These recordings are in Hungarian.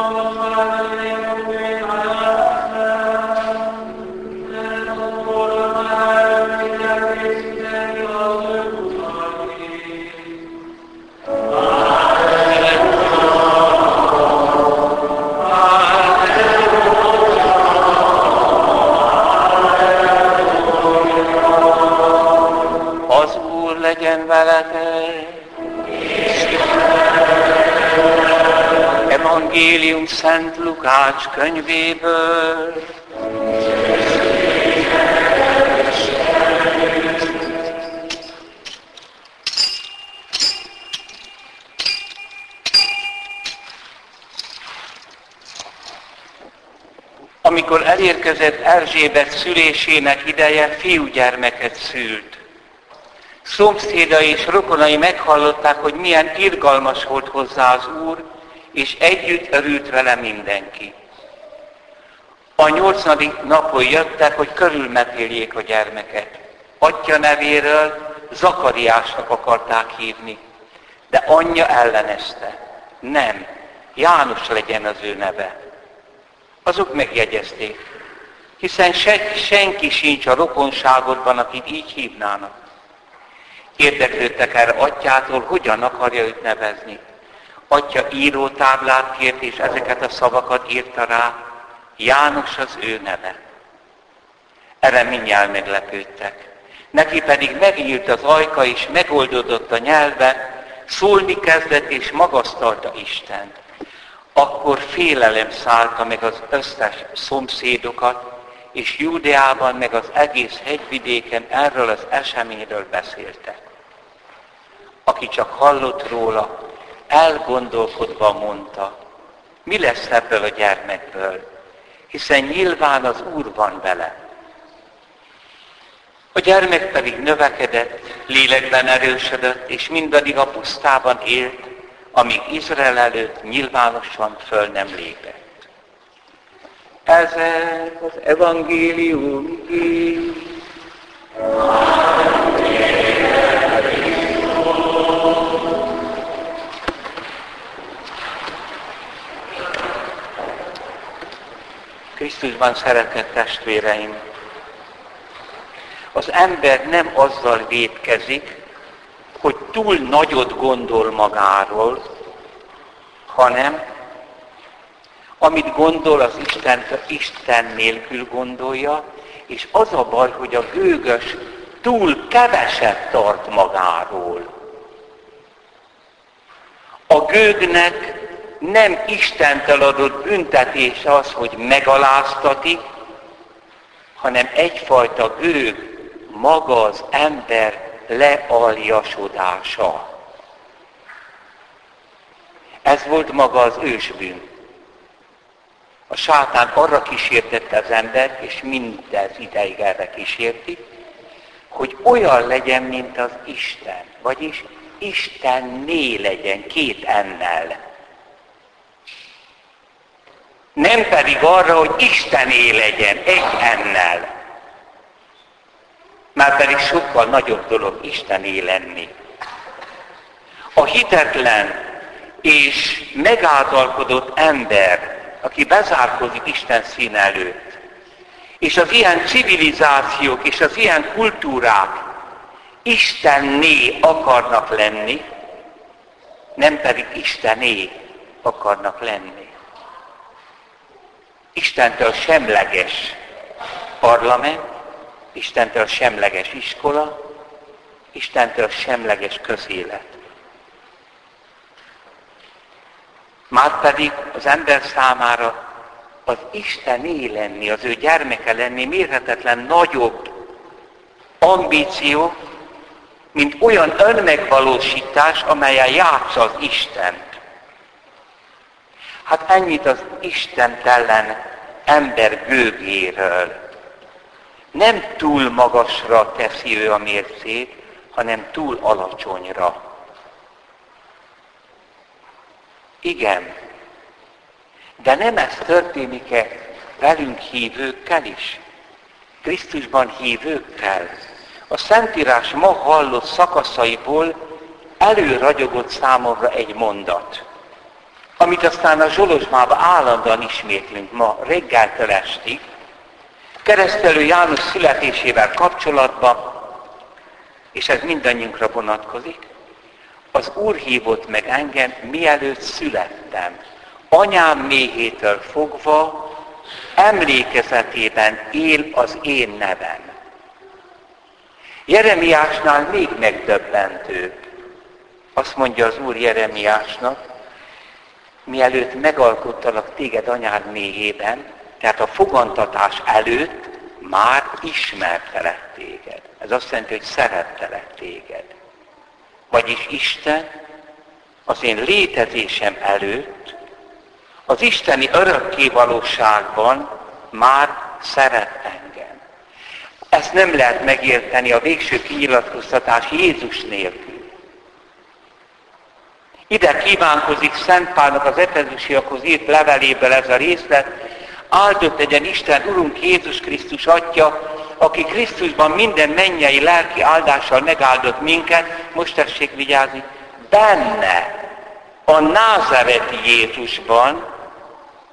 Az Evangélium Szent Lukács könyvéből. Amikor elérkezett Erzsébet szülésének ideje, fiúgyermeket szült. Szomszédai és rokonai meghallották, hogy milyen irgalmas volt hozzá az Úr, és együtt örült vele mindenki. A nyolcadik napon jöttek, hogy körülmetéljék a gyermeket. Atya nevéről Zakariásnak akarták hívni, de anyja ellenezte. Nem, János legyen az ő neve. Azok megjegyezték, hiszen se, senki sincs a rokonságodban, akit így hívnának. Érdeklődtek erre atyától, hogyan akarja őt nevezni. Atya írótáblát kért, és ezeket a szavakat írta rá. János az ő neve. Erre mindjárt meglepődtek. Neki pedig megnyílt az ajka, és megoldódott a nyelve, szólni kezdett, és magasztalta Istent. Akkor félelem szállta meg az összes szomszédokat, és Júdeában, meg az egész hegyvidéken erről az eseményről beszéltek. Aki csak hallott róla, elgondolkodva mondta, mi lesz ebből a gyermekből, hiszen nyilván az Úr van vele. A gyermek pedig növekedett, lélekben erősödött, és mindaddig a pusztában élt, amíg Izrael előtt nyilvánosan föl nem lépett. Ezek az evangélium Krisztusban szeretett testvéreim, az ember nem azzal védkezik, hogy túl nagyot gondol magáról, hanem amit gondol, az Isten, Isten nélkül gondolja, és az a baj, hogy a gőgös túl keveset tart magáról. A gőgnek nem Istentől adott büntetés az, hogy megaláztatik, hanem egyfajta gőg maga az ember lealjasodása. Ez volt maga az ősbűn. A sátán arra kísértette az embert, és mindez ideig erre kísérti, hogy olyan legyen, mint az Isten. Vagyis Istenné legyen két ennel. Nem pedig arra, hogy Istené legyen egy ennel. Már pedig sokkal nagyobb dolog Istené lenni. A hitetlen és megáltalkodott ember, aki bezárkozik Isten szín előtt, és az ilyen civilizációk és az ilyen kultúrák Istenné akarnak lenni, nem pedig Istené akarnak lenni. Istentől semleges parlament, Istentől semleges iskola, Istentől semleges közélet. Márpedig az ember számára az Istené lenni, az ő gyermeke lenni mérhetetlen nagyobb ambíció, mint olyan önmegvalósítás, amelyen játsza az Istent. Hát ennyit az Istentellen ember gőgéről. Nem túl magasra teszi ő a mércét, hanem túl alacsonyra. Igen, de nem ez történik-e velünk hívőkkel is? Krisztusban hívőkkel? A Szentírás ma hallott szakaszaiból előragyogott számomra egy mondat. Amit aztán a Zsolozsmába állandóan ismétlünk ma reggeltől estig, keresztelő János születésével kapcsolatban, és ez mindannyiunkra vonatkozik, az Úr hívott meg engem, mielőtt születtem. Anyám méhétől fogva emlékezetében él az én nevem. Jeremiásnál még megdöbbentőbb. Azt mondja az Úr Jeremiásnak, mielőtt megalkottalak téged anyád méhében, tehát a fogantatás előtt már ismertelek téged. Ez azt jelenti, hogy szerettelek téged. Vagyis Isten az én létezésem előtt, az isteni örökké valóságban már szeret engem. Ezt nem lehet megérteni a végső kinyilatkoztatás Jézus nélkül. Ide kívánkozik Szent Pálnak az Efezusiakhoz írt leveléből ez a részlet, áldott legyen Isten, Urunk Jézus Krisztus Atya, aki Krisztusban minden mennyei lelki áldással megáldott minket, most tessék vigyázni, benne, a názereti Jézusban,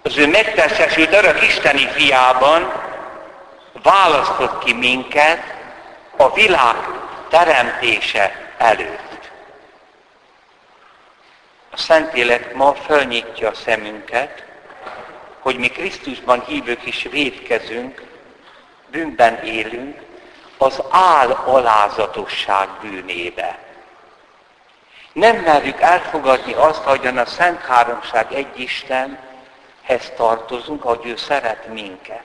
az ő megtestesült örök isteni fiában választott ki minket a világ teremtése előtt. A Szentlélek ma fölnyitja a szemünket, hogy mi Krisztusban hívők is védkezünk, bűnben élünk, az áll alázatosság bűnébe. Nem merjük elfogadni azt, ahogyan a Szent Háromság egy Istenhez tartozunk, ahogy ő szeret minket.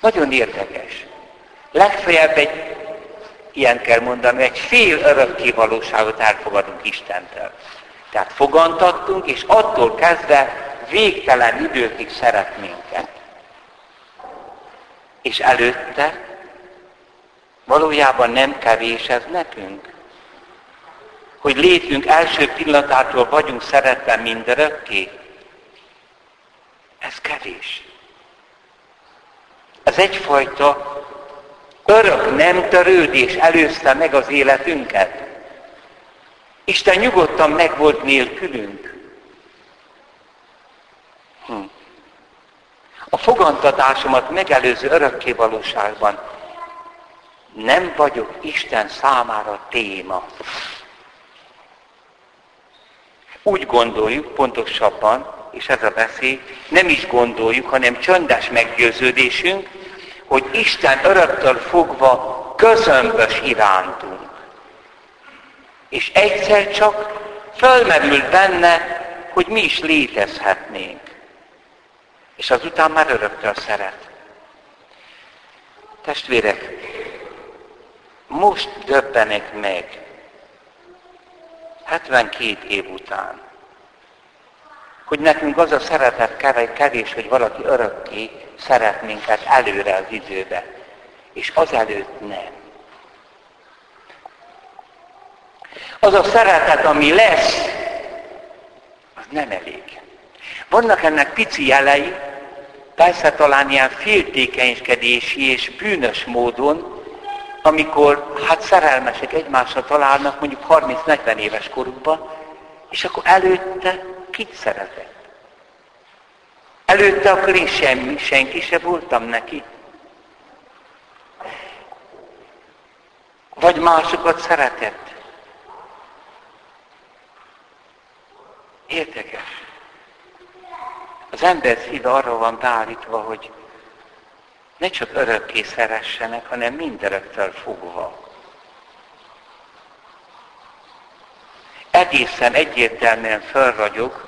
Nagyon érdekes. Legfeljebb egy, ilyen kell mondani, egy fél örökké valóságot elfogadunk Istentől. Tehát fogantattunk, és attól kezdve végtelen időkig szeret minket. És előtte valójában nem kevés ez nekünk. Hogy létünk első pillanatától vagyunk szeretve mindörökké. Ez kevés. Ez egyfajta örök nem törődés előzte meg az életünket. Isten nyugodtan meg volt nélkülünk. Hm. A fogantatásomat megelőző örökké valóságban nem vagyok Isten számára téma. Úgy gondoljuk, pontosabban, és ez a beszéd, nem is gondoljuk, hanem csöndes meggyőződésünk, hogy Isten öröktől fogva közömbös irántunk. És egyszer csak fölmerül benne, hogy mi is létezhetnénk és azután már öröktől szeret. Testvérek, most döbbenek meg, 72 év után, hogy nekünk az a szeretet kevés, hogy valaki örökké szeret minket előre az időbe, és azelőtt nem. Az a szeretet, ami lesz, az nem elég. Vannak ennek pici jelei, persze talán ilyen féltékenykedési és bűnös módon, amikor hát szerelmesek egymásra találnak mondjuk 30-40 éves korukban, és akkor előtte kit szeretett? Előtte akkor én semmi, senki se voltam neki. Vagy másokat szeretett. Érdekes. Az ember szíve arra van beállítva, hogy ne csak örökké szeressenek, hanem mindöröktől fogva. Egészen egyértelműen felragyog,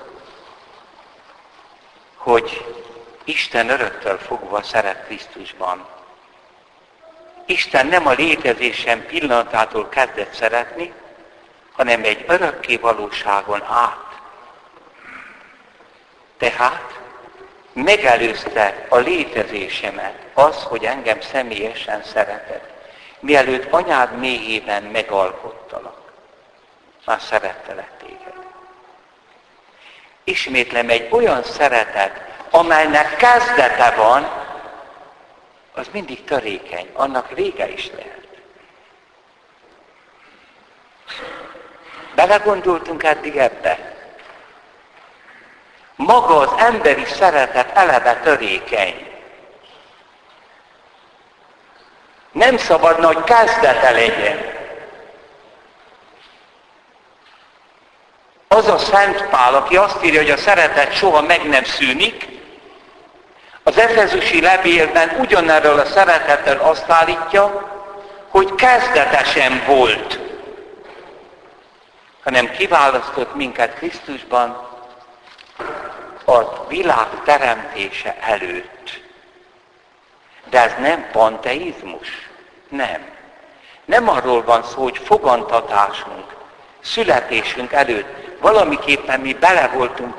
hogy Isten öröktől fogva szeret Krisztusban. Isten nem a létezésem pillanatától kezdett szeretni, hanem egy örökké valóságon át. Tehát megelőzte a létezésemet az, hogy engem személyesen szeretett. Mielőtt anyád mélyében megalkottalak, már szerettelek téged. Ismétlem egy olyan szeretet, amelynek kezdete van, az mindig törékeny, annak vége is lehet. Belegondoltunk eddig ebbe? Maga az emberi szeretet eleve törékeny. Nem szabadna, hogy kezdete legyen. Az a Szent Pál, aki azt írja, hogy a szeretet soha meg nem szűnik, az Efezusi levélben ugyanerről a szeretetről azt állítja, hogy kezdetesen volt, hanem kiválasztott minket Krisztusban a világ teremtése előtt. De ez nem panteizmus. Nem. Nem arról van szó, hogy fogantatásunk, születésünk előtt valamiképpen mi bele voltunk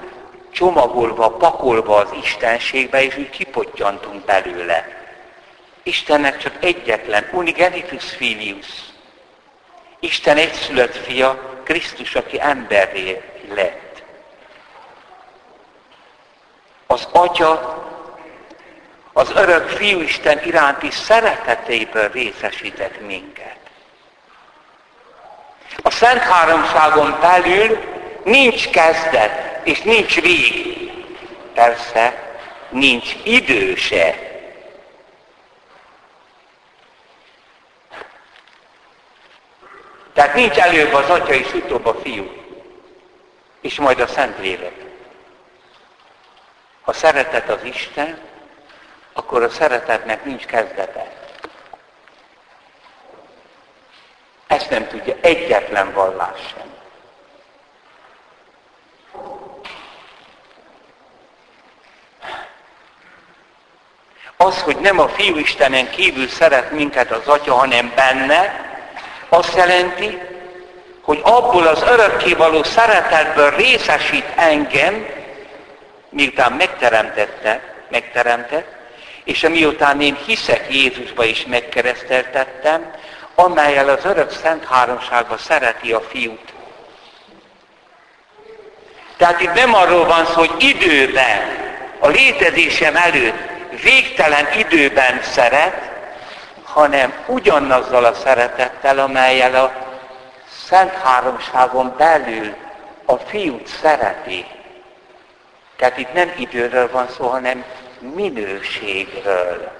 csomagolva, pakolva az Istenségbe, és úgy kipottyantunk belőle. Istennek csak egyetlen, unigenitus filius. Isten egyszülött fia, Krisztus, aki emberré lett. Az Atya az örök fiú Isten iránti szeretetéből részesített minket. A Szent Háromságon belül nincs kezdet, és nincs vég. Persze, nincs idő se. Tehát nincs előbb az Atya és utóbb a Fiú, és majd a Szentlélek. Ha szeretet az Isten, akkor a szeretetnek nincs kezdete. Nem tudja egyetlen vallás sem. Az, hogy nem a Fiú Istenen kívül szeret minket az Atya, hanem benne, azt jelenti, hogy abból az örökkévaló szeretetből részesít engem, miután megteremtette, megteremtett, és miután én hiszek Jézusba is megkereszteltettem, amelyel az örök szent háromságba szereti a fiút. Tehát itt nem arról van szó, hogy időben, a létezésem előtt, végtelen időben szeret, hanem ugyanazzal a szeretettel, amelyel a Szent Háromságon belül a fiút szereti. Tehát itt nem időről van szó, hanem minőségről.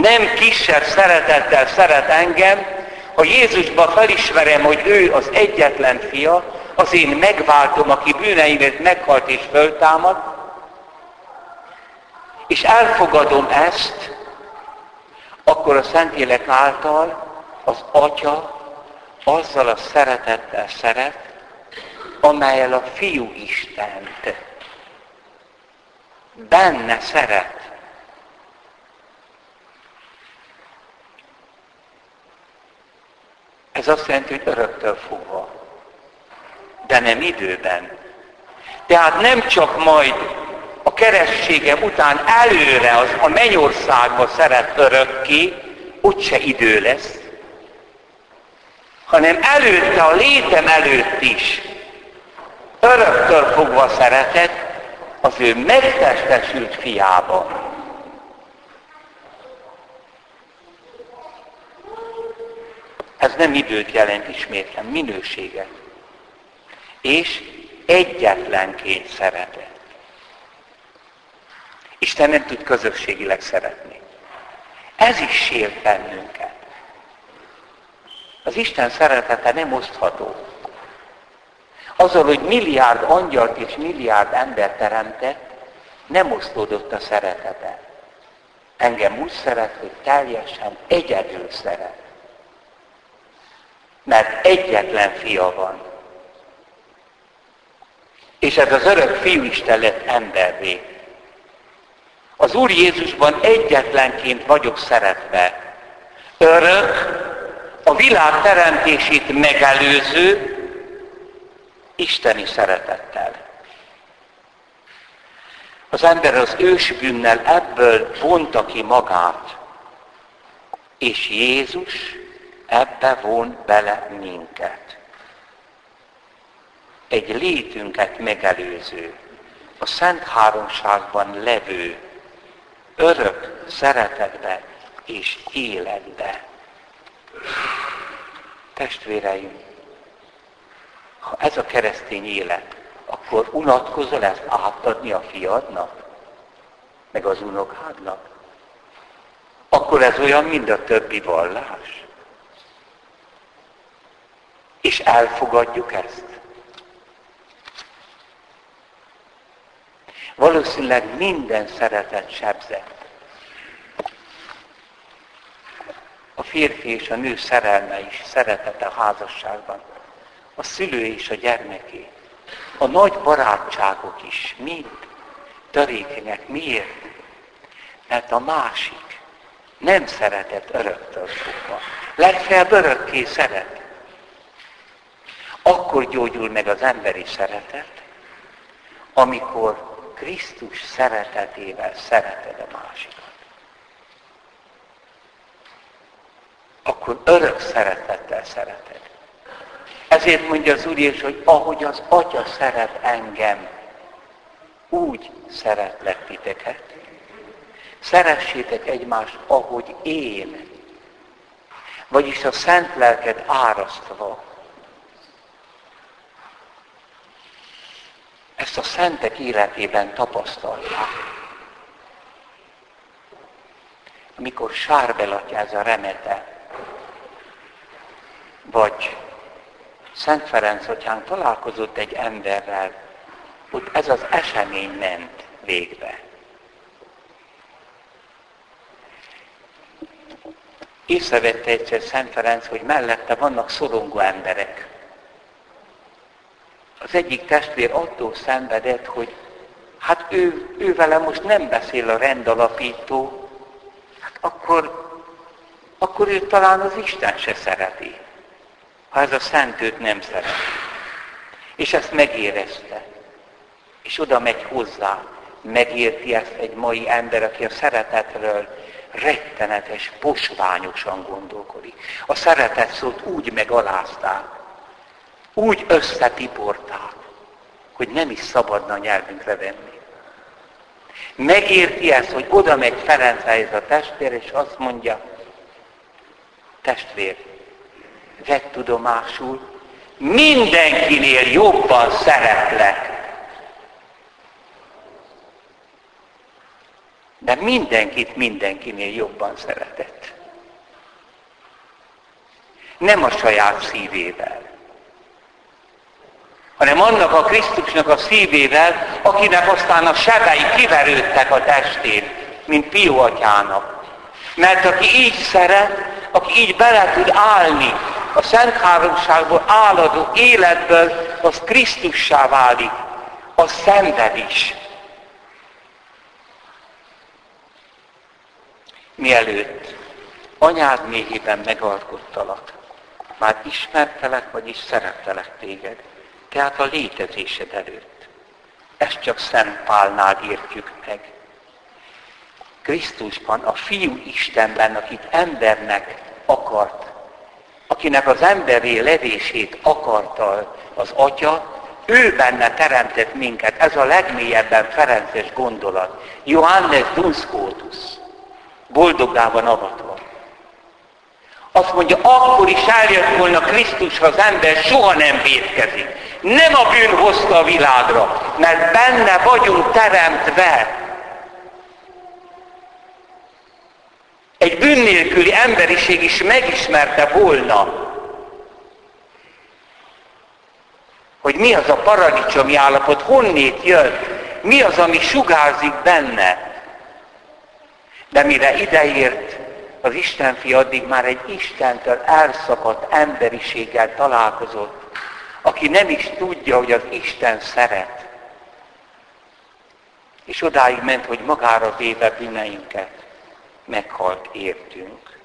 Nem kisebb szeretettel szeret engem, ha Jézusba felismerem, hogy ő az egyetlen fia, az én megváltom, aki bűneimért meghalt és föltámad, és elfogadom ezt, akkor a Szentlélek által az Atya azzal a szeretettel szeret, amelyel a Fiú Istent benne szeret. Ez azt jelenti, hogy öröktől fogva, de nem időben. Tehát nem csak majd a kerességem után előre az a mennyországba szeret örökké, úgyse idő lesz, hanem előtte, a létem előtt is öröktől fogva szeretett az ő megtestesült fiában. Nem időt jelent ismétlen, minőséget. És egyetlenként szeretet. Isten nem tud közösségileg szeretni. Ez is sért bennünket. Az Isten szeretete nem osztható. Azzal, hogy milliárd angyalt és milliárd ember teremtett, nem osztódott a szeretete. Engem úgy szeret, hogy teljesen egyedül szeret. Mert egyetlen fia van. És ez az örök fiú Isten lett embervé. Az Úr Jézusban egyetlenként vagyok szeretve. Örök, a világ teremtését megelőző, isteni szeretettel. Az ember az ősbűnnel ebből vonta ki magát, és Jézus ebbe von bele minket. Egy létünket megelőző, a Szent Háromságban levő, örök szeretetbe és életbe. Testvéreim, Ha ez a keresztény élet, akkor unatkozol ezt átadni a fiadnak, meg az unokádnak? Akkor ez olyan, mint a többi vallás. És elfogadjuk ezt. Valószínűleg minden szeretet sebzett. A férfi és a nő szerelme is, szeretete a házasságban. A szülő és a gyermeké. A nagy barátságok is mind törékenyek. Miért? Mert a másik nem szeretett öröktől fogva. Legfeljebb örökké szeret. Akkor gyógyul meg az emberi szeretet, amikor Krisztus szeretetével szereted a másikat. Akkor örök szeretettel szereted. Ezért mondja az Úr Jézus, hogy ahogy az Atya szeret engem, úgy szeretlek titeket. Szeressétek egymást, ahogy én. Vagyis a szent lelket árasztva. Ezt a szentek életében tapasztalják. Amikor a remete, vagy Szent Ferenc atyán találkozott egy emberrel, ott ez az esemény ment végbe. Észrevette egyszer Szent Ferenc, hogy mellette vannak szorongó emberek. Az egyik testvér attól szenvedett, hogy hát ő, ő vele most nem beszél a rendalapító, hát akkor, akkor ő talán az Isten se szereti, ha ez a szent őt nem szereti. És ezt megérezte és oda megy hozzá, megérti ezt egy mai ember, aki a szeretetről rettenetes, posványosan gondolkodik. A szeretet szót úgy megalázták, úgy összetiporták, hogy nem is szabadna nyelvünkre venni. Megérti ezt, hogy oda megy Ferencához a testvér, és azt mondja, testvér, vedd tudomásul, mindenkinél jobban szeretlek, De mindenkit mindenkinél jobban szeretett. Nem a saját szívével, hanem annak a Krisztusnak a szívével, akinek aztán a sebei kiverődtek a testén, mint Pió atyának. Mert aki így szeret, aki így bele tud állni a Szent Háromságból áladó életből, az Krisztussá válik, az szenved is. mielőtt anyád méhében megalkottalak, már ismertelek, vagyis szerettelek téged, tehát a létezésed előtt. Ezt csak Szent Pálnál értjük meg. Krisztusban, a Fiú Istenben, akit embernek akart, akinek az emberi levését akarta az Atya, ő benne teremtett minket. Ez a legmélyebben Ferences gondolat. Johannes Dunscotus boldogában avatva. Azt mondja, akkor is eljött volna Krisztus, ha az ember soha nem védkezik. Nem a bűn hozta a világra, mert benne vagyunk teremtve. Egy bűn nélküli emberiség is megismerte volna, hogy mi az a paradicsomi állapot, honnét jön, mi az, ami sugárzik benne. De mire ideért, az Istenfi addig már egy Istentől elszakadt emberiséggel találkozott, aki nem is tudja, hogy az Isten szeret. És odáig ment, hogy magára véve bűneinket meghalt értünk.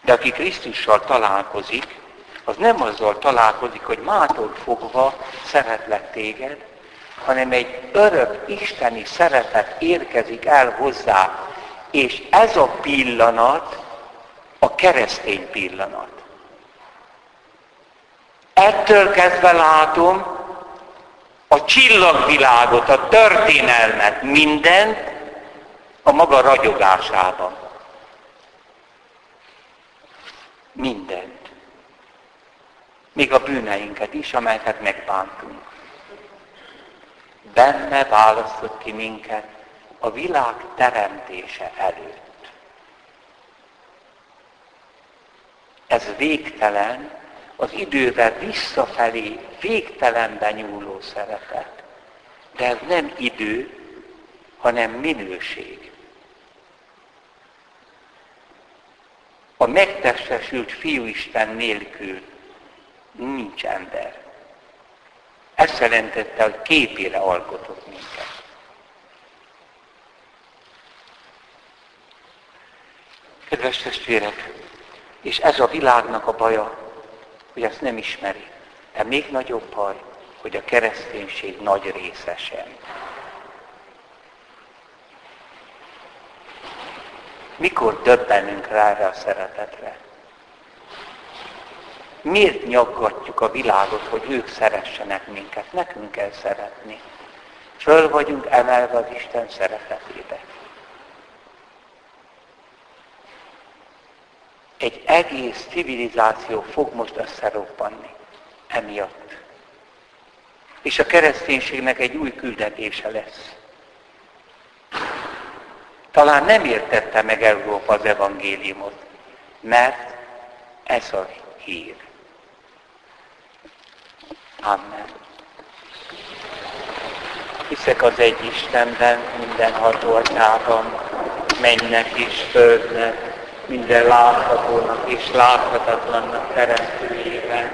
De aki Krisztussal találkozik, az nem azzal találkozik, hogy mától fogva szeretlek téged, hanem egy örök isteni szeretet érkezik el hozzá. És ez a pillanat a keresztény pillanat. Ettől kezdve látom a csillagvilágot, a történelmet, mindent a maga ragyogásában. Mindent. még a bűneinket is, amelyeket megbántunk. Benne választott ki minket a világ teremtése előtt. Ez végtelen, az idővel visszafelé végtelenben nyúló szeretet. De ez nem idő, hanem minőség. A megtestesült fiúisten nélkül nincs ember. Ezt jelentette, hogy képére alkotott minket. Kedves testvérek, és ez a világnak a baja, hogy ezt nem ismeri. De még nagyobb baj, hogy a kereszténység nagy része sem. Mikor döbbenünk rá erre a szeretetre? Miért nyaggatjuk a világot, hogy ők szeressenek minket? Nekünk kell szeretni. Föl vagyunk emelve az Isten szeretetébe. Egy egész civilizáció fog most összeroppanni emiatt. És a kereszténységnek egy új küldetése lesz. Talán nem értette meg Európa az evangéliumot, mert ez a hír. Amen. Hiszek az egy Istenben, minden atyában, mennek és földnek, minden láthatónak és láthatatlannak teremtőjében,